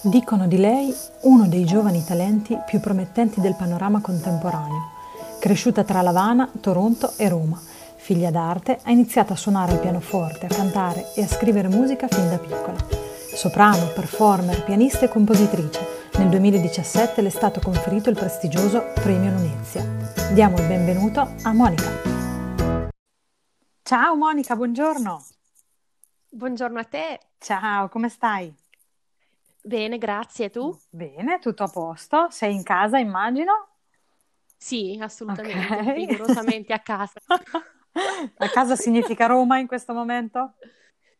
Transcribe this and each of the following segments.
Dicono di lei uno dei giovani talenti più promettenti del panorama contemporaneo. Cresciuta tra Lavana, Toronto e Roma, figlia d'arte, ha iniziato a suonare il pianoforte, a cantare e a scrivere musica fin da piccola. Soprano, performer, pianista e compositrice, nel 2017 le è stato conferito il prestigioso Premio Lunezia. Diamo il benvenuto a Monica. Ciao Monica, buongiorno. Buongiorno a te. Ciao, come stai? Bene, grazie. Tu? Bene, tutto a posto. Sei in casa, immagino? Sì, assolutamente, Ok. rigorosamente a casa. A casa significa Roma in questo momento?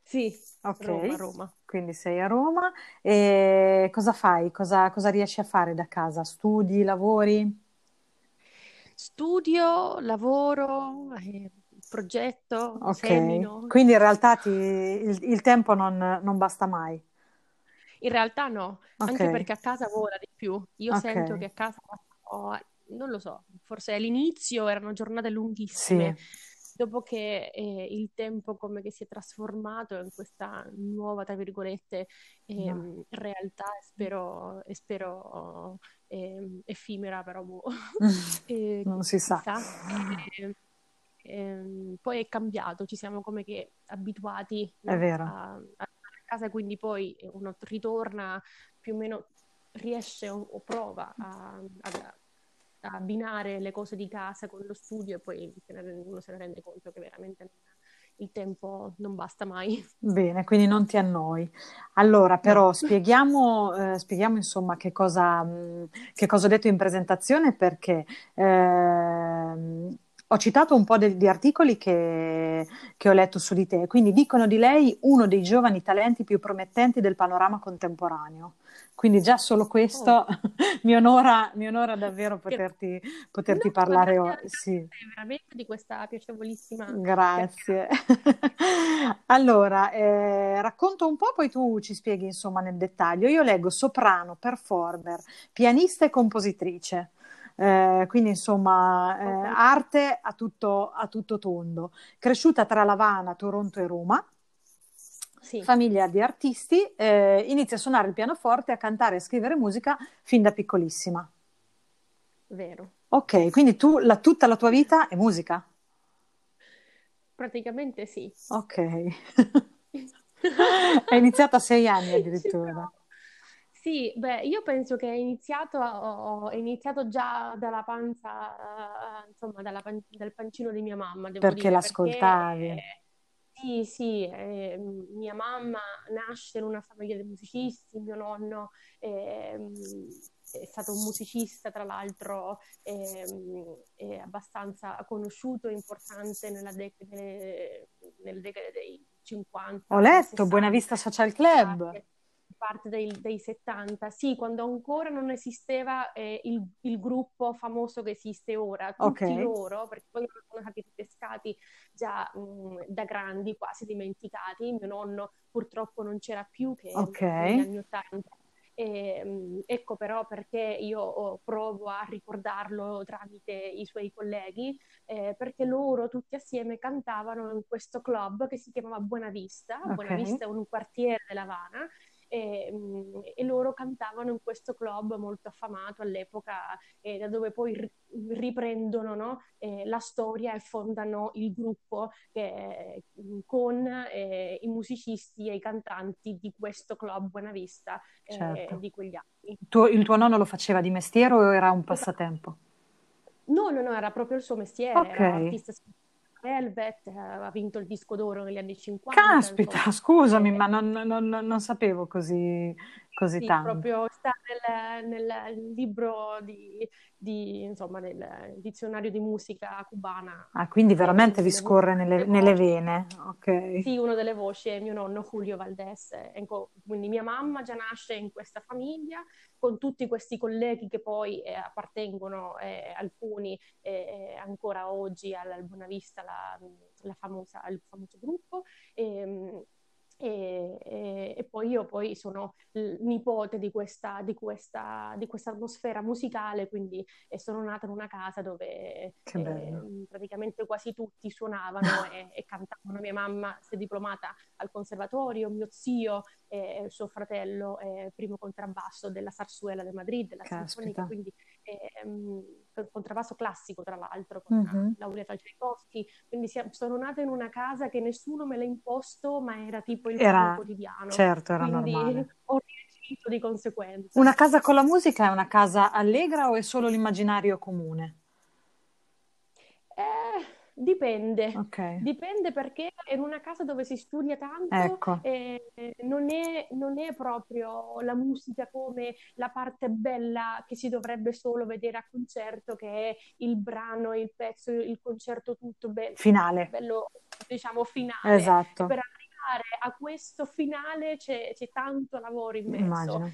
Sì, Roma, Ok, Roma. quindi sei a Roma. E cosa fai? Cosa, cosa riesci a fare da casa? Studi, lavori? Studio, lavoro, eh, progetto, Ok, semino. quindi in realtà ti- il, il tempo non, non basta mai. In realtà no, Ok, anche perché a casa vola di più. Io ok, sento che a casa ho- non lo so, forse all'inizio erano giornate sì. lunghissime, dopo che eh, il tempo come che si è trasformato in questa nuova, tra virgolette, No. ehm, realtà, spero, spero ehm, effimera, però boh. Non si sa. chissà. E, ehm, poi è cambiato, ci siamo come che abituati, È no, vero. a, a a casa, quindi poi uno ritorna più o meno, riesce o, o prova a, ad- a abbinare le cose di casa con lo studio e poi uno se ne rende conto che veramente non- il tempo non basta mai. Bene, quindi non ti annoi. Allora, però, spieghiamo, eh, spieghiamo insomma che cosa, mh, che cosa ho detto in presentazione perché ehm, ho citato un po' de- di articoli che, che ho letto su di te. Quindi dicono di lei uno dei giovani talenti più promettenti del panorama contemporaneo. Quindi già solo Oh, questo mi onora, mi onora davvero poterti, no, poterti ma parlare oggi. Sì. te veramente di questa piacevolissima Grazie. Allora, eh, racconto un po', poi tu ci spieghi insomma nel dettaglio. Io leggo soprano, performer, pianista e compositrice. Eh, quindi insomma, eh, arte a tutto, a tutto tondo. Cresciuta tra Lavana, Toronto e Roma, sì, famiglia di artisti, eh, inizia a suonare il pianoforte, a cantare e a scrivere musica fin da piccolissima. vero. Ok, quindi tu la- tutta la tua vita è musica? Praticamente sì. Ok. È iniziata a sei anni addirittura. Sì, beh, io penso che è iniziato, ho, iniziato già dalla panza, eh, insomma, dalla pan- dal pancino di mia mamma, devo Perché dire, perché l'ascoltavi? eh, sì, sì, eh, mia mamma nasce in una famiglia di musicisti, mio nonno ehm, è stato un musicista, tra l'altro, ehm, è abbastanza conosciuto e importante nella dec- nelle, nelle decade dei Ho 50, letto 60, Buenavista Social Club. parte, parte dei, dei 70, sì, quando ancora non esisteva eh, il, il gruppo famoso che esiste ora, tutti loro, perché poi sono stati pescati già mh, da grandi, quasi dimenticati. Mio nonno purtroppo non c'era più che ok, negli anni 80. E, mh, ecco però perché io oh, provo a ricordarlo tramite i suoi colleghi, eh, perché loro tutti assieme cantavano in questo club che si chiamava Buenavista. ok. Buenavista è un quartiere della Havana. E, mh, e loro cantavano in questo club molto affamato all'epoca, eh, da dove poi ri- riprendono no, eh, la storia e fondano il gruppo che, mh, con eh, i musicisti e i cantanti di questo club Buenavista eh, Certo. di quegli anni. Tu- il tuo nonno lo faceva di mestiere o era un Esatto. passatempo? No, no, no, era proprio il suo mestiere, Ok. era artista Velvet, eh, aveva vinto il disco d'oro negli anni 50, Caspita, insomma. scusami, Eh, ma non, non- non sapevo così, così Sì, tanto. proprio sta nel, nel libro di, di, insomma, nel dizionario di musica cubana, Ah, quindi veramente vi scorre nelle, nelle vene. Ok. Sì, una delle voci è mio nonno Julio Valdés. Ecco, quindi mia mamma già nasce in questa famiglia con tutti questi colleghi che poi eh, appartengono, eh, alcuni eh, ancora oggi al, al Buonavista, la, la famosa, il famoso gruppo. E, E, e, e, poi io poi sono nipote di questa, di questa, di questa atmosfera musicale, quindi sono nata in una casa dove eh, praticamente quasi tutti suonavano e, e, cantavano. Mia mamma si è diplomata al conservatorio, mio zio e suo fratello è primo contrabbasso della Sarsuela de Madrid, della Sinfonica, quindi ehm, contrabbasso classico tra l'altro, con uh-huh. laureata al Tchaikovsky, quindi sono nata in una casa che nessuno me l'ha imposto, ma era tipo il era, quotidiano. Certo, era quindi normale. ho reagito di conseguenza. Una casa con la musica è una casa allegra o è solo l'immaginario comune? Eh Dipende, okay. dipende perché in una casa dove si studia tanto ecco. eh, non, è, non, è, proprio la musica come la parte bella che si dovrebbe solo vedere a concerto, che è il brano, il pezzo, il concerto tutto bello. Finale. Bello, diciamo, finale. Esatto. Per arrivare a questo finale c'è, c'è tanto lavoro immesso. Immagino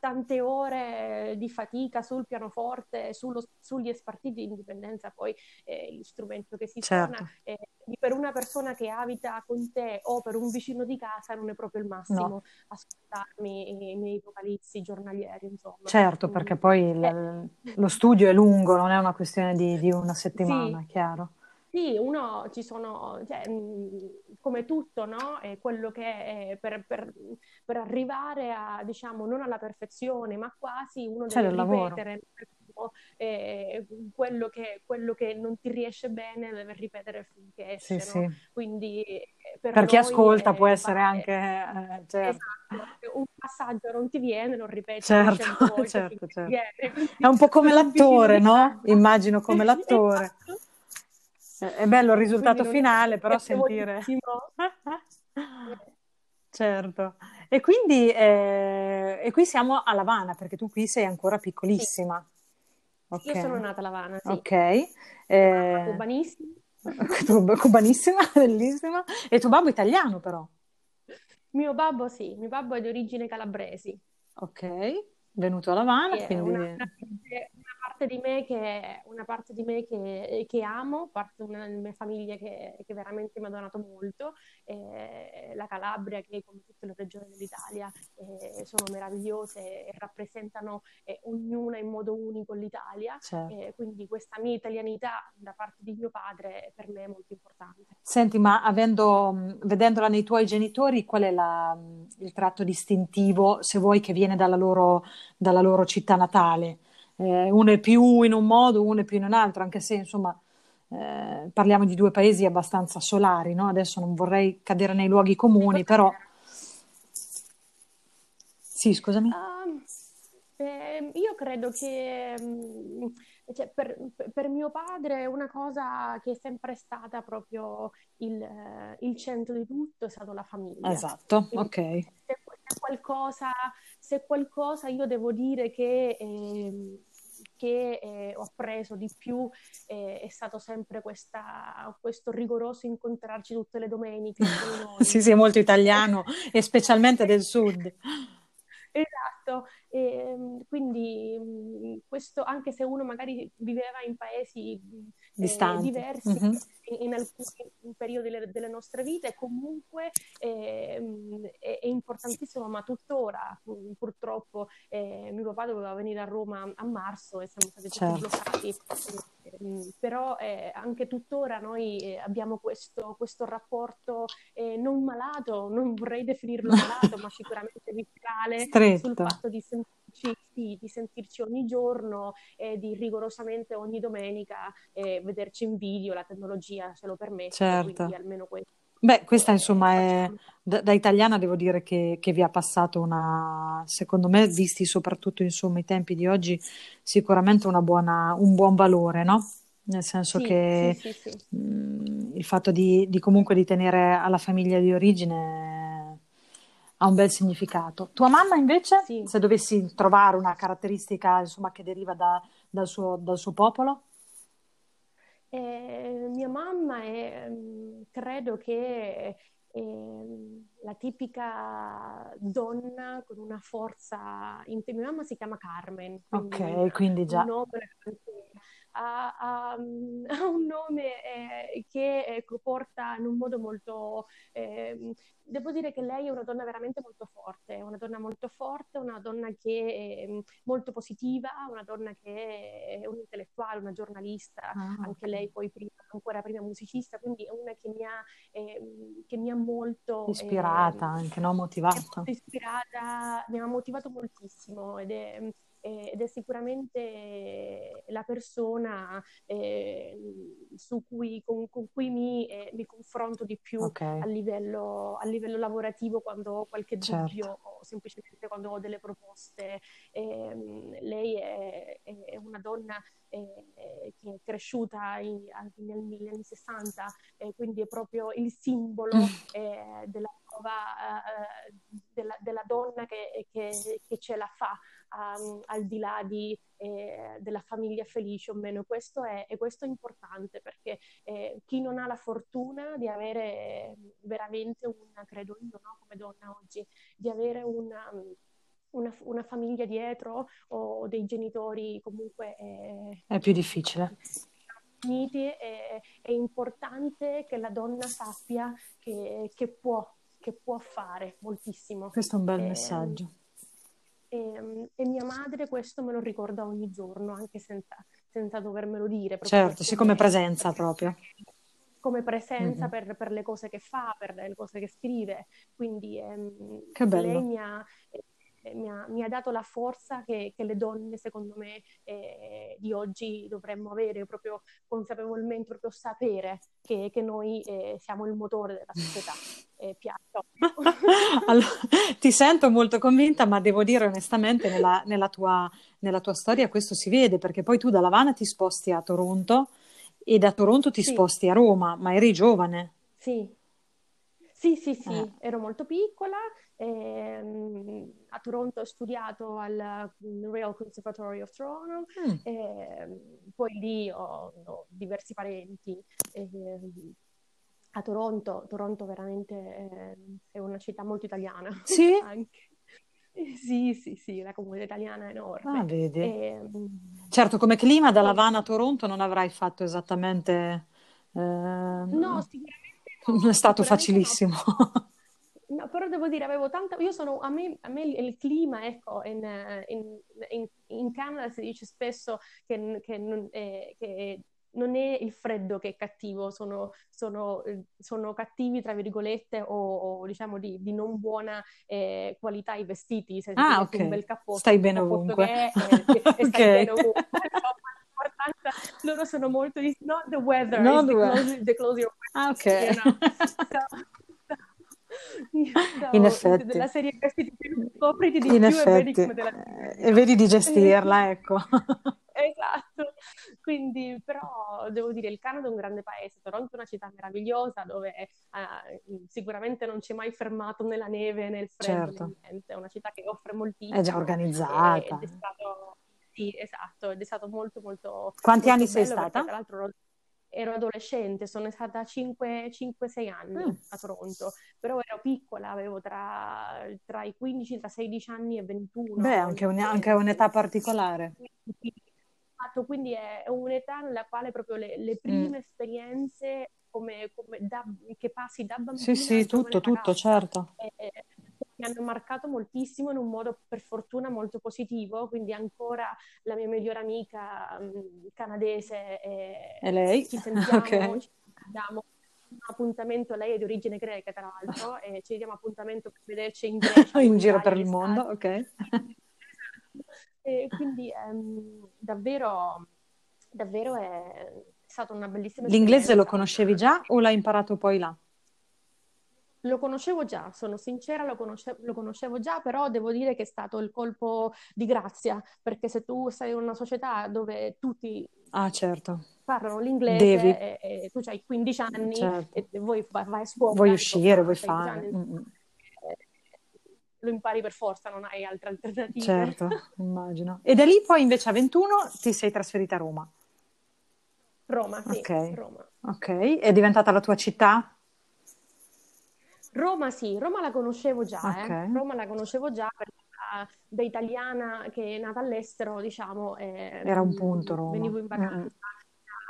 tante ore di fatica sul pianoforte, sullo, sugli spartiti di indipendenza, poi eh, gli strumenti che si certo. suona, eh, per una persona che abita con te o per un vicino di casa non è proprio il massimo no. ascoltarmi i miei vocalizzi giornalieri, insomma. Certo, perché poi il, eh. lo studio è lungo, non è una questione di, di una settimana, sì. chiaro. Sì, uno ci sono, cioè, come tutto, no? È quello che è per, per, per, arrivare a, diciamo, non alla perfezione, ma quasi uno C'è deve ripetere eh, quello, che, quello, che, non ti riesce bene deve ripetere finché esce, sì, no? sì. Quindi per, per chi ascolta può essere anche... Eh, certo. Esatto, un passaggio non ti viene, lo ripeti. Certo, certo, certo. È un po' come l'attore, no? Immagino come l'attore. Esatto è bello il risultato finale, però sentire... certo. E quindi eh, e qui siamo a Lavana, perché tu qui sei ancora piccolissima. Sì. Okay. Io sono nata a Lavana, sì. Ok. Eh... Cubanissima. Cubanissima, bellissima. E tuo babbo è italiano però? Mio babbo sì, mio babbo è di origine calabresi. Ok, venuto a Lavana, sì, quindi... Una, parte di me che, una parte di me che, che amo, parte di una delle mie famiglie che, che veramente mi ha donato molto, eh, la Calabria che come tutte le regioni dell'Italia eh, sono meravigliose e rappresentano eh, ognuna in modo unico l'Italia, certo. quindi questa mia italianità da parte di mio padre per me è molto importante. Senti, ma avendo, vedendola nei tuoi genitori, qual è la, il tratto distintivo, se vuoi, che viene dalla loro, dalla loro città natale? Eh, uno è più in un modo, uno è più in un altro, anche se insomma eh, parliamo di due paesi abbastanza solari, no? adesso non vorrei cadere nei luoghi comuni, però... Sì, scusami. Uh, eh, io credo che um, cioè, per, per, mio padre una cosa che è sempre stata proprio il, il centro di tutto è stata la famiglia. Esatto, Quindi, ok. Se, se, qualcosa, se qualcosa io devo dire che... Eh, che eh, ho appreso di più eh, è stato sempre questa, questo rigoroso incontrarci tutte le domeniche. sì, sì, è molto italiano e specialmente del sud. Esatto, e, ehm, quindi mm, questo anche se uno magari viveva in paesi eh, diversi mm-hmm. In, alcuni periodi delle, delle, nostre vite, comunque eh, è, è, importantissimo, ma tuttora mm, purtroppo eh, mio papà doveva venire a Roma a marzo e siamo stati certo. tutti bloccati Mm, però eh, anche tuttora noi eh, abbiamo questo, questo rapporto eh, non malato, non vorrei definirlo malato, ma sicuramente viscerale sul fatto di sentirci, sì, di sentirci ogni giorno e di rigorosamente ogni domenica vederci in video, la tecnologia ce lo permette, certo. quindi almeno questo. Beh, questa insomma è, da, da, italiana devo dire che, che, vi ha passato una, secondo me, visti soprattutto insomma i tempi di oggi, sicuramente buona, un buon valore, no? Nel senso sì, che sì, sì, mh, mm, il fatto di, di, comunque di tenere alla famiglia di origine ha un bel significato. Tua mamma invece, se dovessi trovare una caratteristica insomma, che deriva da, dal, suo, dal suo popolo? Eh, mia mamma è, mm, credo che è la tipica donna con una forza Mia mamma si chiama Carmen. Quindi ok, quindi già. Un nome ha, ha, ha un nome eh, che eh, porta in un modo molto... Eh, devo dire che lei è una donna veramente molto forte, una donna molto forte, una donna che è molto positiva, una donna che è un intellettuale, una giornalista, ah, anche lei poi prima, ancora prima musicista, quindi è una che mi ha, eh, che mi ha molto... Ispirata, eh, anche no? Motivata. Ispirata, mi ha motivato moltissimo ed è ed è sicuramente la persona eh, cui, con, con, cui mi, eh, mi, confronto di più okay. a, livello, a, livello, lavorativo quando ho qualche certo. dubbio o semplicemente quando ho delle proposte. Eh, lei è, è, una donna eh, che è cresciuta in, negli anni 60, quindi è proprio il simbolo mm. eh, della, eh, della, della, donna che, che, che ce la fa um, al di là di, eh, della famiglia felice o meno. Questo è, e questo è importante perché eh, chi non ha la fortuna di avere veramente una, credo io, no, come donna oggi, di avere una... Una, una, famiglia dietro o dei genitori comunque è, è più difficile. È, è, importante che la donna sappia che, che, può, che può fare moltissimo. Questo è un bel eh, messaggio. E, ehm, e, mia madre questo me lo ricorda ogni giorno, anche senza, senza dovermelo dire. Certo, sì, come presenza proprio. Come presenza mm-hmm. per, per, le cose che fa, per le cose che scrive. Quindi ehm, lei mi ha, mi, ha, mi ha, dato la forza che, che le donne, secondo me, eh, di oggi dovremmo avere, proprio consapevolmente, proprio sapere che, che noi eh, siamo il motore della società. Eh, allora, ti sento molto convinta, ma devo dire onestamente, nella, nella, tua, nella, tua, storia questo si vede, perché poi tu da Lavana ti sposti a Toronto e da Toronto ti sì. sposti a Roma, ma eri giovane. Sì, sì, sì, sì, eh. ero molto piccola. Ehm, a Toronto ho studiato al Royal Conservatory of Toronto, mm. ehm, poi lì ho, ho diversi parenti. Ehm, a Toronto, Toronto veramente è, è una città molto italiana. Sì? Anche. Sì, sì, sì, la comunità italiana è enorme. Ah, vedi. E, certo, come clima da Lavana a Toronto non avrai fatto esattamente... Eh, no, sicuramente non è stato facilissimo. No, però devo dire, avevo tanta... Io sono... A me, a me il clima, ecco, in, in, in, in, Canada si dice spesso che, che, non, eh, che, non, è il freddo che è cattivo, sono, sono, sono cattivi, tra virgolette, o, o diciamo di, di, non buona eh, qualità i vestiti. Se ah, ok. Un bel cappotto, stai bene ovunque. Che è, eh, okay. stai bene ovunque. loro sono molto di not the weather, not the, clothes, the clothes you're wearing. Ah, ok. You know? so, in effetti. Della serie vestiti più, copriti di in più effetti. e vedi la... E vedi di gestirla, ecco. esatto. Quindi, però, devo dire, il Canada è un grande paese. Toronto è una città meravigliosa dove eh, sicuramente non ci è mai fermato nella neve, nel freddo, certo. È una città che offre moltissimo. È già organizzata. Ed è stato sì, esatto, ed è stato molto molto... Quanti molto anni sei stata? Tra l'altro ero adolescente, sono stata 5-6 anni mm. a Toronto, però ero piccola, avevo tra, tra, i 15, tra 16 anni e 21. Beh, anche, un, anche un'età particolare. Quindi è un'età nella quale proprio le, le prime mm. esperienze come, come da, che passi da bambino Sì, sì, tutto, tutto, certo. E, mi hanno marcato moltissimo in un modo per fortuna molto positivo, quindi ancora la mia migliore amica um, canadese è, e lei? ci sentiamo, okay. ci sentiamo un appuntamento, lei è di origine greca tra l'altro, e ci diamo appuntamento per vederci in Grecia. in giro per il mondo, ok. e quindi um, davvero, davvero è stata una bellissima L'inglese lo conoscevi già o l'hai imparato poi là? Lo conoscevo già, sono sincera, lo, conosce- lo, conoscevo già, però devo dire che è stato il colpo di grazia, perché se tu sei in una società dove tutti ah, certo. parlano l'inglese e, e, tu hai 15 anni certo. e, vuoi vai, a scuola. Vuoi uscire, vuoi fare. Eh, lo impari per forza, non hai altre alternative. Certo, immagino. E da lì poi invece a 21 ti sei trasferita a Roma? Roma, sì. Ok, Roma. okay. è diventata la tua città? Roma sì, Roma la conoscevo già, eh. okay. eh. Roma la conoscevo già perché da italiana che è nata all'estero, diciamo, eh, era un punto Roma. Venivo in vacanza. Mm-hmm.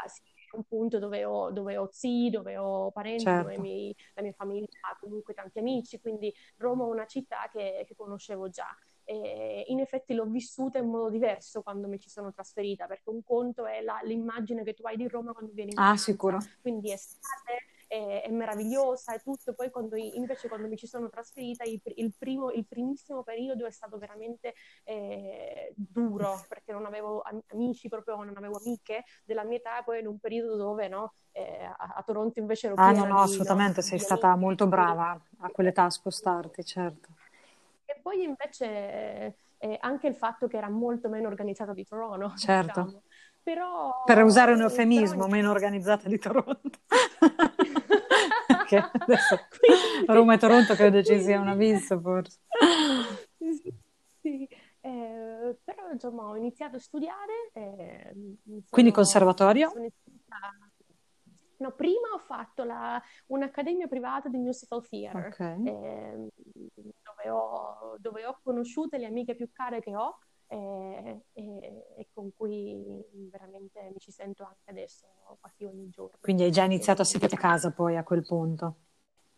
Sì, un punto dove ho, dove ho zii, dove ho parenti, certo. dove mi, la mia famiglia comunque tanti amici, quindi Roma è una città che, che conoscevo già. E in effetti l'ho vissuta in modo diverso quando mi ci sono trasferita, perché un conto è la, l'immagine che tu hai di Roma quando vieni in Ah, sicuro. Quindi estate, è, è, meravigliosa e tutto. Poi quando, invece quando mi ci sono trasferita il, il, primo, il primissimo periodo è stato veramente eh, duro perché non avevo amici, proprio non avevo amiche della mia età, poi in un periodo dove no, eh, a, a, Toronto invece ero Ah no, no, assolutamente, sei stata amici. molto brava a quell'età a spostarti, certo. E poi invece eh, anche il fatto che era molto meno organizzato di Toronto. Certo. Diciamo. Però, per usare un eufemismo, però... meno organizzata di Toronto. Roma e Toronto credo ci sia un abisso forse. sì, sì. Eh, però insomma ho iniziato a studiare. Eh, sono, Quindi conservatorio? No, prima ho fatto la, un'accademia privata di musical theater, okay. eh, dove, ho, dove ho conosciuto le amiche più care che ho e, e, e, con cui veramente mi ci sento anche adesso, quasi ogni giorno. Quindi hai già iniziato a sedere a casa poi a quel punto?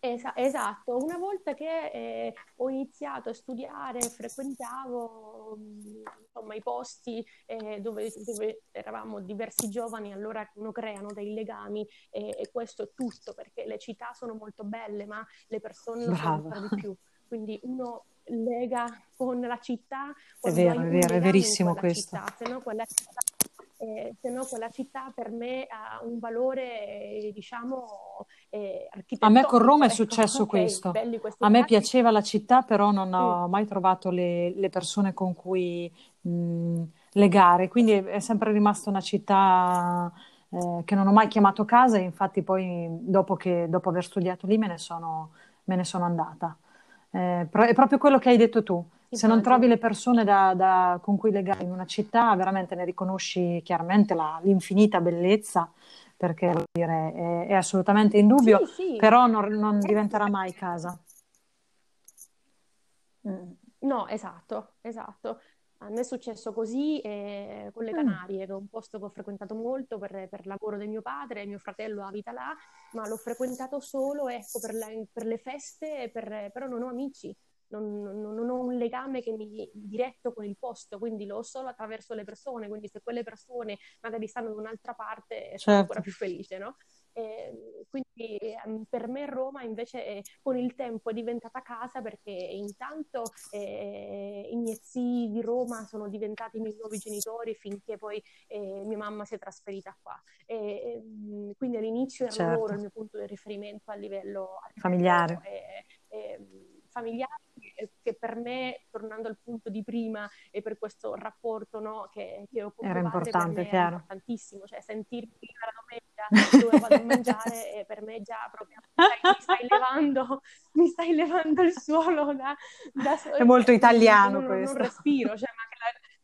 Es- esatto, una volta che eh, ho iniziato a studiare, frequentavo insomma, i posti eh, dove, dove, eravamo diversi giovani, allora uno creano dei legami eh, e questo è tutto perché le città sono molto belle, ma le persone lo sono ancora di più. Quindi uno lega con la città. È vero, è vero, è verissimo questo. Città, se no quella città eh, se no quella città per me ha un valore, eh, diciamo, eh, A me con Roma è successo okay, questo. A me piaceva la città, però non ho mm. mai trovato le, le, persone con cui mh, legare, quindi è sempre rimasta una città eh, che non ho mai chiamato casa e infatti poi dopo, che, dopo aver studiato lì me ne sono, me ne sono andata. Eh, è proprio quello che hai detto tu. Se non trovi le persone da, da, con cui legare in una città, veramente ne riconosci chiaramente la, l'infinita bellezza, perché dire, è, è, assolutamente indubbio, sì, sì. però non, non, diventerà mai casa. Mm. No, esatto, esatto. A me è successo così eh, con le mm. Canarie, che è un posto che ho frequentato molto per, per lavoro di mio padre, mio fratello abita là, ma l'ho frequentato solo ecco, per, la, per le feste, per, però non ho amici, non, non, non, ho un legame che mi diretto con il posto, quindi lo ho solo attraverso le persone, quindi se quelle persone magari stanno da un'altra parte sono certo. ancora più felice, no? Eh, quindi ehm, per me Roma invece eh, con il tempo è diventata casa perché intanto eh, i miei zii di Roma sono diventati i miei nuovi genitori finché poi eh, mia mamma si è trasferita qua. Ehm, quindi all'inizio erano certo. loro il mio punto di riferimento a livello, familiare. Ehm, familiare che per me, tornando al punto di prima e per questo rapporto no, che, che ho era importante, chiaro. Era importantissimo, cioè sentirmi la domenica dove vado a mangiare e per me già proprio mi stai, levando, mi stai levando il suolo da, da È molto italiano non, questo. Non respiro, cioè ma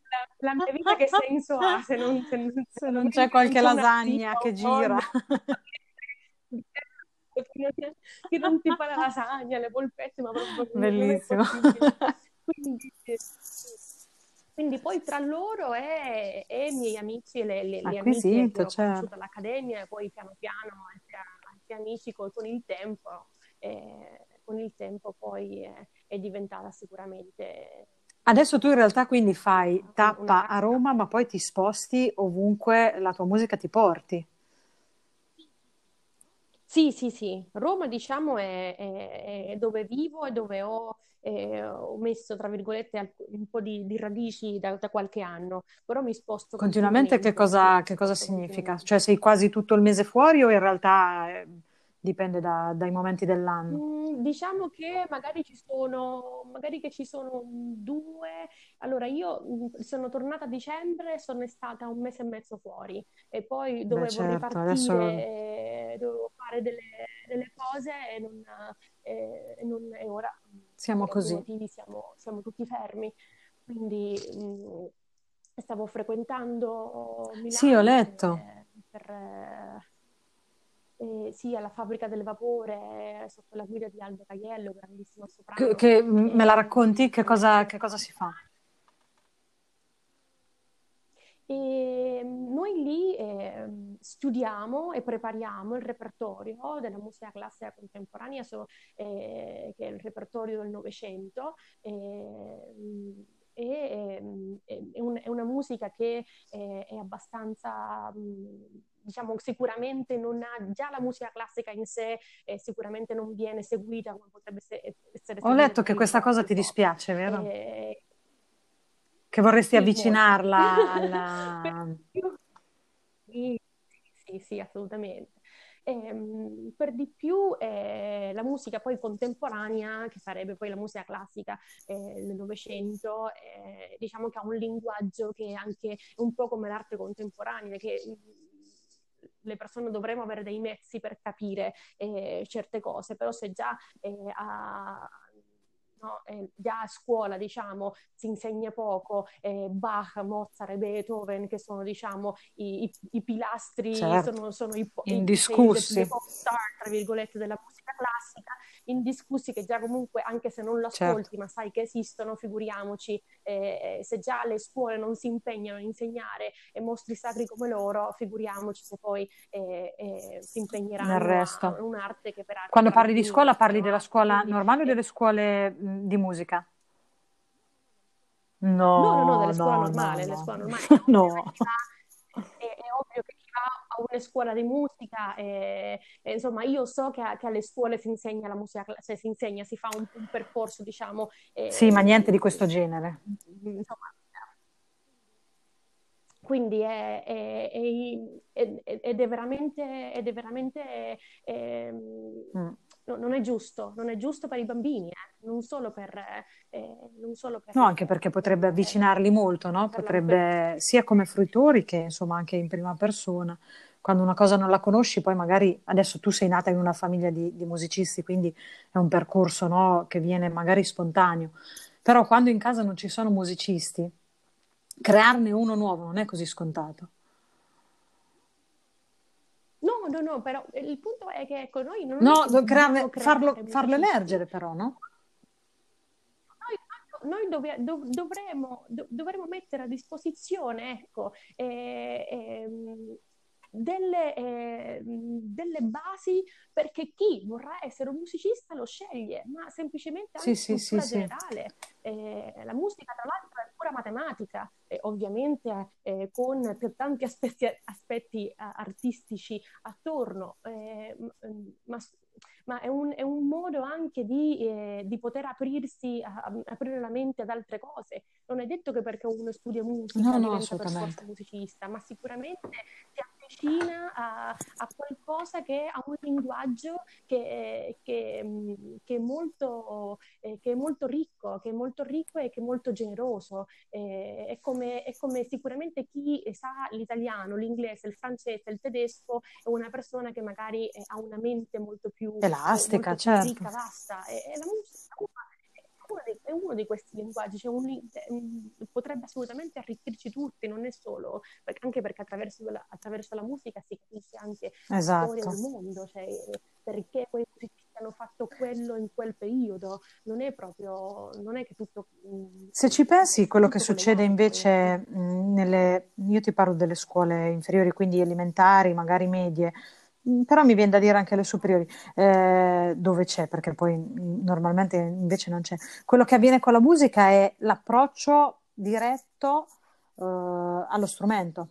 la, la, mia vita che senso ha se non, se, se, se non c'è qualche lasagna che gira? che non ti fa la lasagna, le polpette, ma proprio Bellissimo. Quindi, quindi, poi tra loro e, e i miei amici, le, le, le amiche che ho conosciuto all'accademia, e poi piano piano altri, altri amici con, con, il tempo, eh, con il tempo poi è, è diventata sicuramente Adesso tu in realtà quindi fai tappa a Roma, ma poi ti sposti ovunque la tua musica ti porti. Sì, sì, sì, Roma diciamo è, è- è dove vivo e dove ho, eh, ho messo, tra virgolette, un po' di, di radici da, da qualche anno, però mi sposto Continuamente che cosa, che cosa significa? Cioè sei quasi tutto il mese fuori o in realtà eh, dipende da- dai momenti dell'anno? Mm, diciamo che magari ci sono, magari che ci sono due. Allora, io mm, sono tornata a dicembre e sono stata un mese e mezzo fuori e poi dovevo Beh, certo, ripartire, adesso eh, dovevo fare delle, delle cose e, non, eh, e non- e ora siamo per così. motivi siamo, siamo tutti fermi. Quindi mh, stavo frequentando Sì, ho Milano letto. per, per, eh, sì, alla Fabbrica del Vapore, sotto la guida di Aldo Caiello, grandissimo soprano. Che, che me la racconti? Che cosa, che cosa si fa? E noi lì eh, studiamo e prepariamo il repertorio della musica classica contemporanea, so, eh, che è il repertorio del Novecento. Eh, e è, un, è, una musica che è, è abbastanza, diciamo, sicuramente non ha, già la musica classica in sé eh, sicuramente non viene seguita come potrebbe essere, essere Ho letto che questa cosa ti dispiace, vero? Eh, che vorresti sì, avvicinarla alla... sì, sì, sì, assolutamente. Ehm, per di più eh, la musica poi contemporanea, che sarebbe poi la musica classica eh, del Novecento, eh, diciamo che ha un linguaggio che è anche un po' come l'arte contemporanea, che mm, le persone dovremmo avere dei mezzi per capire eh, certe cose, però se già eh, a no? eh, già a scuola diciamo, si insegna poco eh, Bach, Mozart e Beethoven, che sono diciamo, i, i, i pilastri, certo. sono, sono i, indiscussi. I, i, tra virgolette, della musica classica, indiscussi che già comunque, anche se non lo certo. ascolti, certo. ma sai che esistono, figuriamoci, eh, se già le scuole non si impegnano a insegnare e mostri sacri come loro, figuriamoci se poi eh, eh, si impegneranno a un'arte che peraltro... Quando parli di scuola, parli della scuola normale o delle scuole di musica? No, no, no, no delle scuole no, normali, no, no. scuole normali. no. È, è, ovvio che chi va a una scuola di musica, e, e, insomma, io so che, che, alle scuole si insegna la musica, se si insegna, si fa un, un percorso, diciamo... Eh, sì, ma niente di questo genere. Insomma, quindi è, è, è, ed è veramente, ed è veramente eh, mm no, non è giusto, non è giusto per i bambini, eh? non, solo per, eh, non solo per... No, anche perché potrebbe avvicinarli molto, no? Potrebbe, sia come fruitori che insomma anche in prima persona. Quando una cosa non la conosci, poi magari adesso tu sei nata in una famiglia di, di musicisti, quindi è un percorso no, che viene magari spontaneo. Però quando in casa non ci sono musicisti, crearne uno nuovo non è così scontato. No, no, però il punto è che ecco, noi non no, do, creare, farlo, farlo emergere però, no? Noi, dove, do, dovremmo, do, dovremmo, mettere a disposizione, ecco, eh, eh, delle, eh, delle, basi perché chi vorrà essere un musicista lo sceglie, ma semplicemente anche sì, sì, cultura sì, generale. Eh, la musica, tra l'altro, è pura matematica, eh, ovviamente con tanti aspetti, aspetti eh, artistici attorno, eh, ma ma è un, è un modo anche di, eh, di poter aprirsi, a, a, aprire la mente ad altre cose. Non è detto che perché uno studia musica no, no, diventa per forza musicista, ma sicuramente ti avvicina a, a, qualcosa che ha un linguaggio che, che, che, è molto, eh, che, è molto, ricco, che è molto ricco e che è molto generoso. Eh, è, come, è come sicuramente chi sa l'italiano, l'inglese, il francese, il tedesco è una persona che magari eh, ha una mente molto più elastica, molto certo. ricca, vasta. E, e la musica uno è uno di questi linguaggi, cioè un, potrebbe assolutamente arricchirci tutti, non è solo, perché, anche perché attraverso la, attraverso la, musica si capisce anche esatto. la storia del mondo, cioè perché quei musicisti hanno fatto quello in quel periodo, non è proprio, non è che tutto... Se ci pensi, quello che succede invece nelle, io ti parlo delle scuole inferiori, quindi elementari, magari medie, Mm, però mi viene da dire anche alle superiori, eh, dove c'è, perché poi mm, normalmente invece non c'è. Quello che avviene con la musica è l'approccio diretto eh, allo strumento.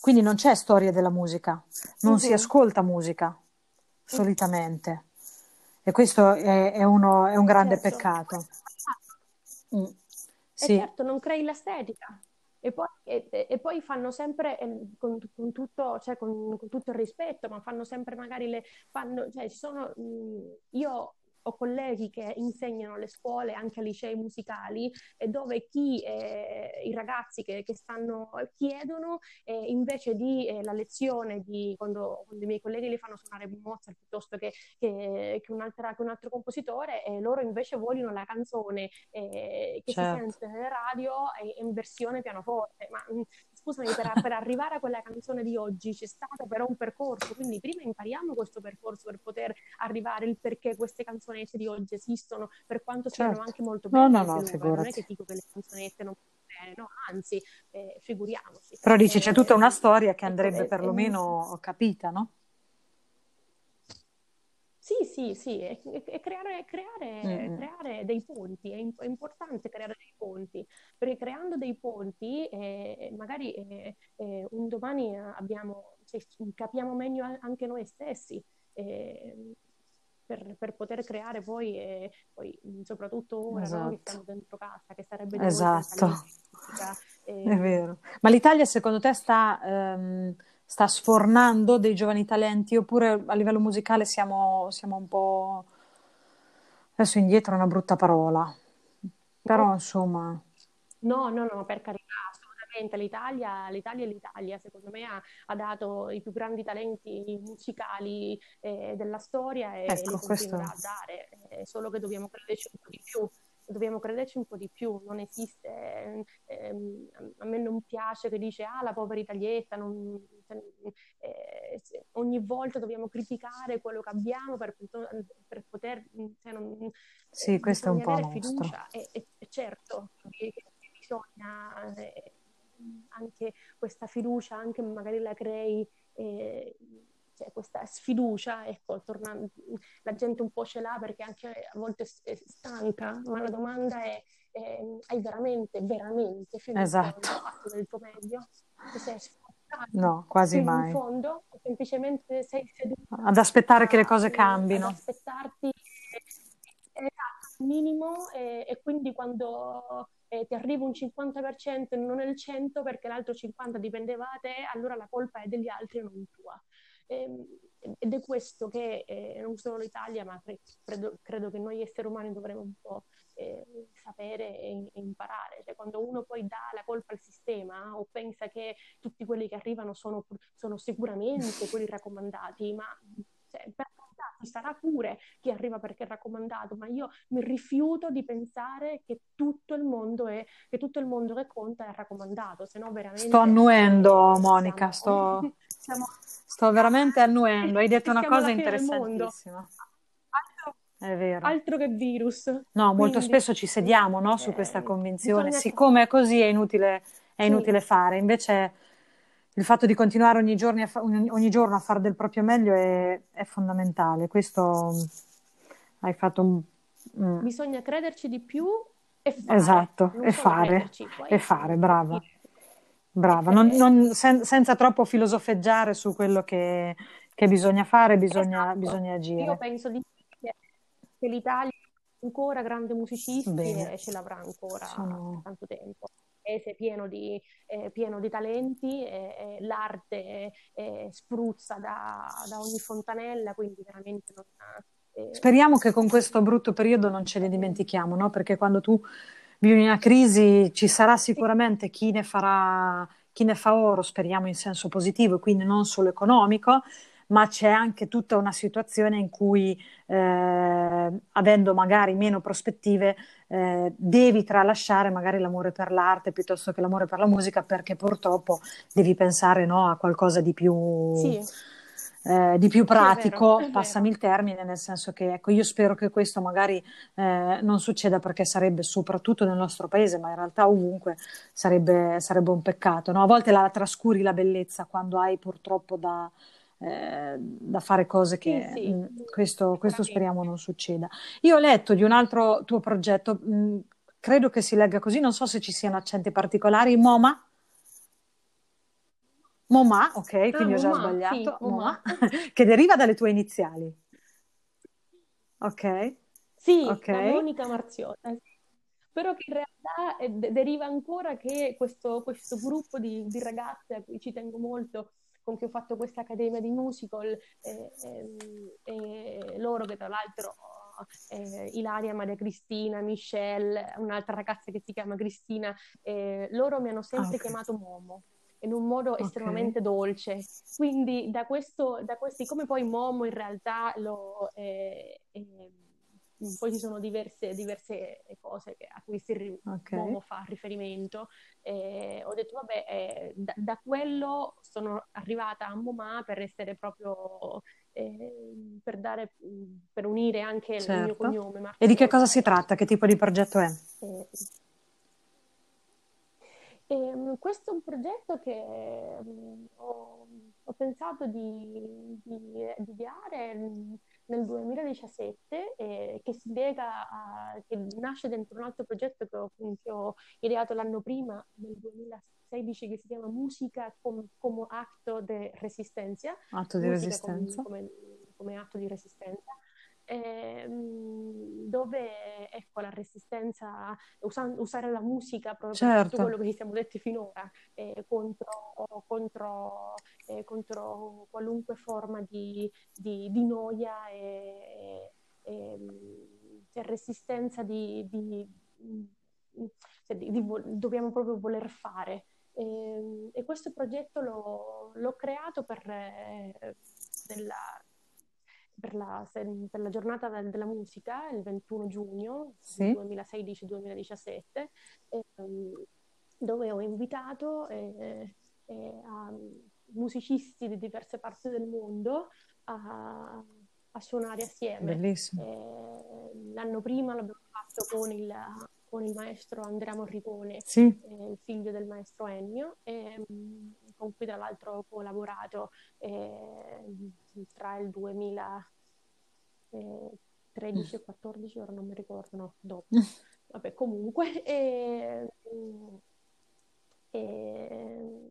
Quindi non c'è storia della musica, non uh-huh. si mhm. ascolta musica solitamente. E questo è, è, uno, è un grande certo. peccato. Mm. Sì. certo, non crei l'estetica. E poi, e, e poi fanno sempre, con, con, tutto, cioè con, con, tutto, il rispetto, ma fanno sempre magari le... Fanno, cioè, ci sono, io ho colleghi che insegnano alle scuole, anche ai licei musicali, dove chi, eh, i ragazzi che, che, stanno, chiedono eh, invece di eh, la lezione di quando, quando, i miei colleghi li fanno suonare Mozart piuttosto che, che, che, un, che un, altro compositore, loro invece vogliono la canzone eh, che certo. si sente nelle radio in versione pianoforte. Ma mh, scusami, per, per, arrivare a quella canzone di oggi c'è stato però un percorso, quindi prima impariamo questo percorso per poter arrivare il perché queste canzonette di oggi esistono, per quanto certo. siano anche molto belle. No, no, no, non è che dico che le canzonette non bene, no? anzi, eh, figuriamoci. Però dici c'è tutta una storia che andrebbe ecco, perlomeno capita, no? Sì, sì, sì, e, e creare, creare, mm. creare, dei ponti, è, è, importante creare dei ponti, perché creando dei ponti eh, magari eh, eh, un domani abbiamo, cioè, capiamo meglio anche noi stessi. Eh, per, per, poter creare poi, eh, poi soprattutto ora esatto. no, che stiamo dentro casa, che sarebbe esatto. Eh. È vero. Ma l'Italia secondo te sta ehm, sta sfornando dei giovani talenti oppure a livello musicale siamo, siamo un po' adesso indietro è una brutta parola. Però insomma no no no per carità assolutamente l'Italia, l'Italia è l'Italia. Secondo me ha, ha, dato i più grandi talenti musicali eh, della storia e ecco, li continuerà questo... a dare. Eh, solo che dobbiamo crederci un po' di più dobbiamo crederci un po' di più, non esiste, ehm, a me non piace che dice ah la povera italietta, non, eh, ogni volta dobbiamo criticare quello che abbiamo per, per poter, cioè non, sì, questo è un po' fiducia. E, e, certo bisogna eh, anche questa fiducia, anche magari la crei eh, c'è questa sfiducia, ecco, tornando, la gente un po' ce l'ha perché anche a volte è stanca, ma la domanda è, è hai veramente, veramente fino esatto. del tuo meglio? sei No, quasi fino mai. In fondo, semplicemente sei seduto ad aspettare che le cose cambino. Ad aspettarti esatto, il minimo e, e quindi quando eh, ti arriva un 50% e non il 100% perché l'altro 50% dipendeva da te, allora la colpa è degli altri e non tua. Ehm, ed è questo che eh, non solo l'Italia, ma credo, credo, che noi esseri umani dovremmo un po' eh, sapere e, e, imparare. Cioè, quando uno poi dà la colpa al sistema o pensa che tutti quelli che arrivano sono, sono sicuramente quelli raccomandati, ma cioè, per ci sarà pure chi arriva perché è raccomandato, ma io mi rifiuto di pensare che tutto il mondo, è, che, tutto il mondo che conta è raccomandato, se no veramente... Sto annuendo, Monica, sto... siamo... sto veramente annuendo, hai detto una cosa interessantissima. È vero. Altro che virus. No, Quindi, molto spesso ci sediamo no, su questa convinzione. Siccome è così è inutile, è inutile sì. fare. Invece il fatto di continuare ogni giorno a, fa- ogni giorno a fare del proprio meglio è, è fondamentale. Questo hai fatto un... Mm. Bisogna crederci di più e fare. Esatto, e fare, e fare, brava. Brava, non, non, sen- senza troppo filosofeggiare su quello che, che bisogna fare, bisogna, esatto. bisogna, agire. Io penso di che l'Italia ha ancora grandi musicisti Bene. e ce l'avrà ancora Sono... tanto tempo paese pieno di, eh, pieno di talenti, eh, l'arte spruzza da, da, ogni fontanella, quindi veramente non... Eh... Speriamo che con questo brutto periodo non ce ne dimentichiamo, no? perché quando tu vivi una crisi ci sarà sicuramente chi ne farà, chi ne fa oro, speriamo in senso positivo, quindi non solo economico, ma c'è anche tutta una situazione in cui, eh, avendo magari meno prospettive, eh, devi tralasciare magari l'amore per l'arte piuttosto che l'amore per la musica, perché purtroppo devi pensare no, a qualcosa di più. Sì. Eh, di più pratico, vero, passami il termine, nel senso che ecco, io spero che questo magari eh, non succeda perché sarebbe soprattutto nel nostro paese, ma in realtà ovunque sarebbe, sarebbe un peccato. No? A volte la trascuri la bellezza quando hai purtroppo da, eh, da fare cose che sì, sì. Mh, mm, questo, questo speriamo non succeda. Io ho letto di un altro tuo progetto, mh, mm, credo che si legga così, non so se ci siano accenti particolari, MoMA. MoMA, ok, ah, quindi ho già sbagliato, sì, MoMA, che deriva dalle tue iniziali. Ok. Sì, okay. Monica Marziota. Però che in realtà eh, deriva ancora che questo, questo gruppo di, di ragazze a cui ci tengo molto, con cui ho fatto questa accademia di musical, e, e, e loro che tra l'altro eh, Ilaria, Maria Cristina, Michelle, un'altra ragazza che si chiama Cristina, eh, loro mi hanno sempre ah, okay. chiamato Momo in un modo okay. estremamente dolce. Quindi da questo, da questi, come poi Momo in realtà lo, eh, eh, poi ci sono diverse, diverse cose a cui si okay. fa riferimento. E ho detto, vabbè, eh, da, da, quello sono arrivata a Moma per essere proprio, eh, per, dare, per unire anche certo. il mio certo. cognome. Marco e di che cosa si tratta? Che tipo di progetto è? E, questo è un progetto che um, ho, ho, pensato di, di, di ideare nel 2017 eh, che si lega a, che nasce dentro un altro progetto che ho, che ho ideato l'anno prima, nel 2016, che si chiama Musica come, come atto di resistenza. Atto di resistenza. Come, come, come atto di resistenza eh, dove ecco, la resistenza, usa- usare la musica proprio certo. tutto quello che ci siamo detti finora, eh, contro, contro, eh, contro, qualunque forma di, di, di noia e, e, e resistenza di, di, cioè dobbiamo proprio voler fare. E, ehm, e questo progetto l'ho, l'ho creato per, eh, della, per la, per la giornata della musica, il 21 giugno sì. 2016-2017, ehm, dove ho invitato eh, eh, musicisti di diverse parti del mondo a, a suonare assieme. Bellissimo. Eh, l'anno prima l'abbiamo fatto con il, con il maestro Andrea Morricone, sì. eh, il figlio del maestro Ennio, e, con cui tra l'altro ho collaborato eh, tra il 2000 13 o 14, ora non mi ricordo, no, dopo. Vabbè, comunque, e, e,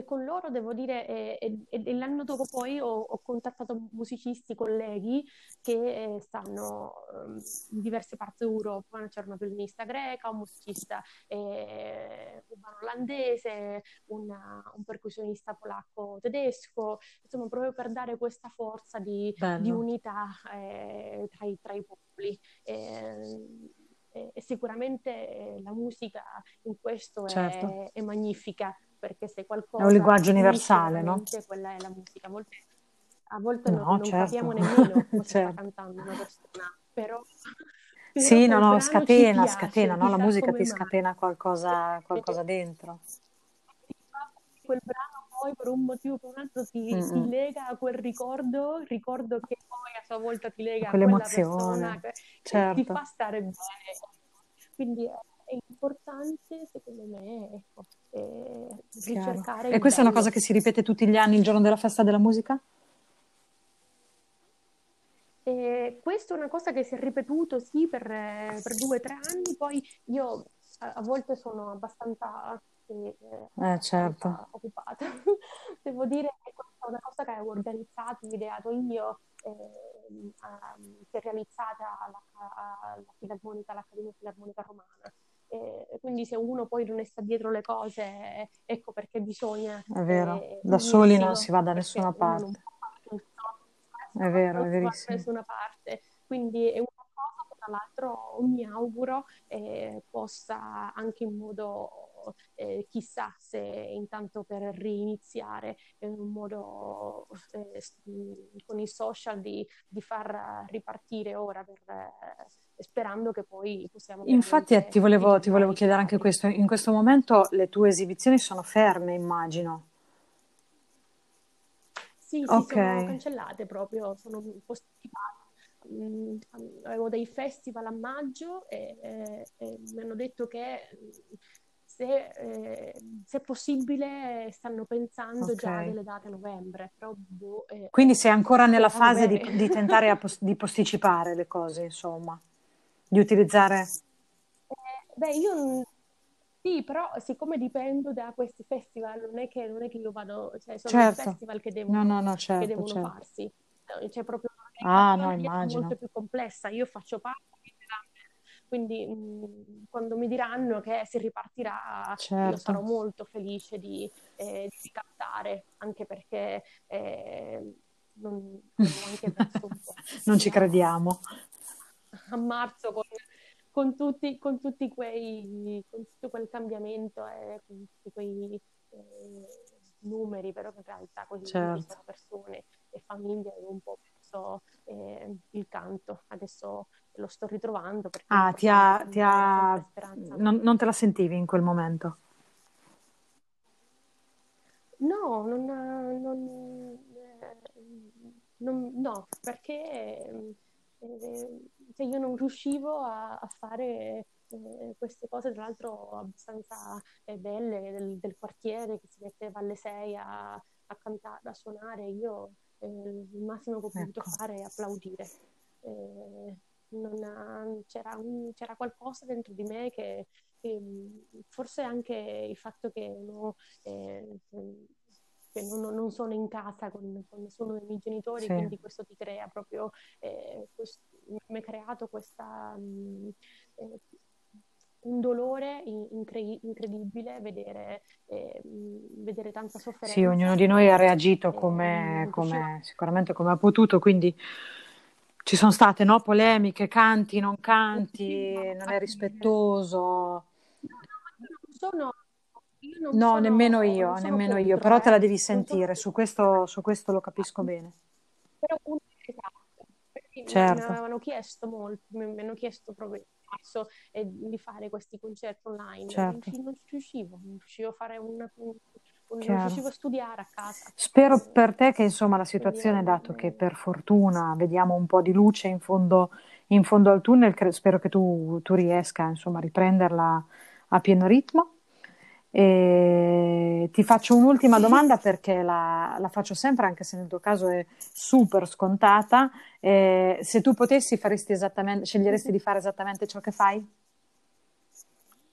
e con loro devo dire, e, e l'anno dopo poi ho, ho, contattato musicisti, colleghi che eh, stanno um, in diverse parti d'Europa, c'era una violinista greca, un musicista eh, olandese, una, un percussionista polacco tedesco, insomma proprio per dare questa forza di, di unità eh, tra, i, tra, i, popoli. E, e sicuramente la musica in questo certo. è, è magnifica perché se qualcosa... È un linguaggio universale, no? Quella è la musica. A volte, a volte no, non, non certo. capiamo nemmeno cosa certo. sta cantando una persona, però... sì, no, no, scatena, piace, scatena, no? La musica ti scatena qualcosa, qualcosa dentro. Quel brano poi per un motivo o per un altro si, si, lega a quel ricordo, ricordo che poi a sua volta ti lega a quella persona che certo. ti fa stare bene. Quindi è importante, secondo me, ecco, eh, ricercare. E questa bello. è una cosa che si ripete tutti gli anni il giorno della festa della musica? E questa è una cosa che si è ripetuto sì per, per due o tre anni, poi io a, a volte sono abbastanza eh, eh, certo. occupata. Devo dire che questa è una cosa che ho organizzato, ideato io, eh, che è realizzata alla, alla Filarmonica, all'Accademia Filarmonica Romana. E quindi se uno poi non sta dietro le cose, ecco perché bisogna... È vero, eh, da soli non si va da nessuna parte. È vero, è verissimo. Da nessuna parte. Quindi è una cosa che tra l'altro mi auguro eh, possa anche in modo, eh, chissà se intanto per riniziare in un modo eh, con i social di, di, far ripartire ora per sperando che poi possiamo... Infatti eh, ti volevo, ti volevo chiedere anche questo, in questo momento le tue esibizioni sono ferme, immagino. Sì, sì, okay. sono cancellate proprio, sono posticipate. Mm, avevo dei festival a maggio e, e, e mi hanno detto che se, eh, se, possibile stanno pensando okay. già delle date a novembre. Però, boh, eh, Quindi sei ancora nella fase di, di, tentare pos- di posticipare le cose, insomma di utilizzare? Eh, beh, io sì, però siccome dipendo da questi festival, non è che, non è che io vado, cioè sono certo. festival che devono, no, no, no, certo, che devono certo. farsi. C'è cioè, proprio una ah, no, immagino. molto più complessa. Io faccio parte quindi mh, quando mi diranno che si ripartirà, certo. io sarò molto felice di, eh, di cantare, anche perché eh, non, anche non ci crediamo a marzo con, con, tutti, con, tutti, quei, con tutto quel cambiamento e con tutti quei eh, numeri, però in realtà così certo. persone e famiglie un po' attraverso eh, il canto. Adesso lo sto ritrovando. Ah, ti ha, ti ha... Non, non te la sentivi in quel momento? No, non, non, non, no, perché eh, cioè io non riuscivo a, a fare eh, queste cose, tra l'altro abbastanza eh, belle, del, del, quartiere che si metteva alle 6 a, a cantare, a suonare. Io eh, il massimo che ho potuto ecco. fare è applaudire. Eh, non, c'era, un, c'era, qualcosa dentro di me che, che, forse anche il fatto che uno eh, che non, non, sono in casa con, con, nessuno dei miei genitori, sì. quindi questo ti crea proprio, eh, questo, mi ha creato questa, mh, mm, eh, un dolore incre- incredibile vedere, eh, vedere, tanta sofferenza. Sì, ognuno di noi ha reagito come, come sicuramente come ha potuto, quindi ci sono state no, polemiche, canti, non canti, non è rispettoso. sono no, sono, nemmeno io, nemmeno contro, io, però te la devi sentire, su questo, su questo lo capisco bene. Però esatto, certo. mi avevano chiesto molto, mi hanno chiesto proprio eh, di fare questi concerti online, certo. non, riuscivo, non riuscivo a fare un, un non riuscivo a studiare a casa. Spero per te che insomma la situazione, dato che per fortuna vediamo un po' di luce in fondo, in fondo al tunnel, spero che tu, tu riesca insomma a riprenderla a pieno ritmo e ti faccio un'ultima domanda perché la, la, faccio sempre, anche se nel tuo caso è super scontata. Eh, se tu potessi, faresti esattamente, sceglieresti di fare esattamente ciò che fai?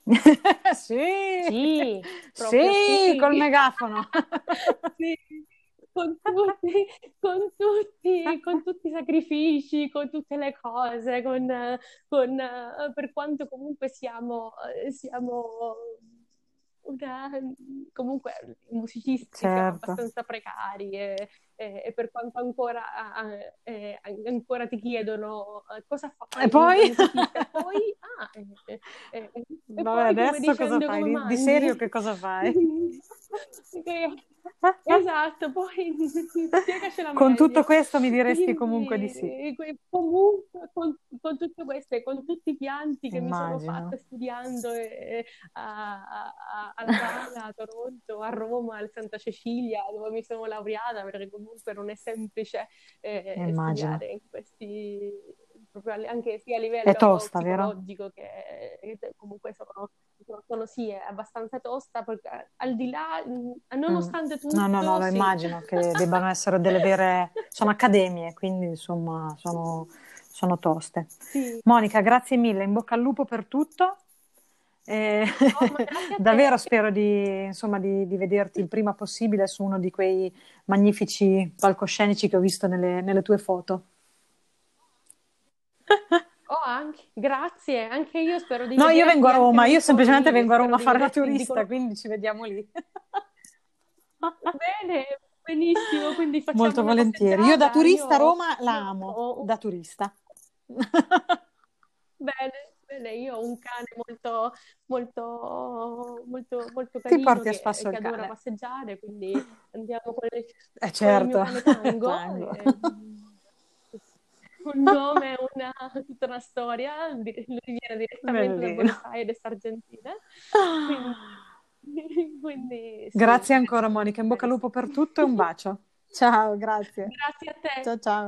sì, sì, sì, sì, col megafono. sì. Con tutti, con, tutti, con tutti, i sacrifici, con tutte le cose, con, con, per quanto comunque siamo, siamo una, comunque musicisti certo. abbastanza precari e, e, per quanto ancora, eh, ancora ti chiedono eh, cosa fai e poi, poi ah, eh, eh, Vabbè, poi, adesso cosa fai? Di, di, serio che cosa fai? esatto, poi spiegacela Con meglio. tutto questo mi diresti Quindi, comunque di sì. Comunque, con, con tutto questo e con tutti i pianti che Immagino. mi sono fatta studiando eh, a, a, a Lavana, a Toronto, a Roma, al Santa Cecilia, dove mi sono laureata, perché comunque non è semplice eh, studiare in questi proprio anche sia a livello è tosta, psicologico che, che comunque sono sono sì, è abbastanza tosta perché al di là, nonostante mm. tutto... No, no, no, sì. immagino che debbano essere delle vere... sono accademie, quindi insomma sono, sono toste. Sì. Monica, grazie mille, in bocca al lupo per tutto. Eh, oh, davvero spero di, insomma, di, di, vederti il prima possibile su uno di quei magnifici palcoscenici che ho visto nelle, nelle tue foto. Oh, anche, grazie, anche io spero di No, io vengo a Roma, io semplicemente vengo a Roma a fare la turista, quindi ci vediamo lì. Bene, benissimo, quindi facciamo Molto volentieri. Io da turista a Roma la amo, da turista. Bene, bene, io ho un cane molto, molto, molto, molto carino Ti porti a spasso che, che adora passeggiare, quindi andiamo con, le, eh certo. con il mio cane tango. tango. E, un nome, una, tutta una storia, lui viene direttamente Bellino. da Buenos Aires, Argentina. Quindi, quindi sì. Grazie ancora Monica, in bocca al lupo per tutto e un bacio. Ciao, grazie. Grazie a te. Ciao ciao.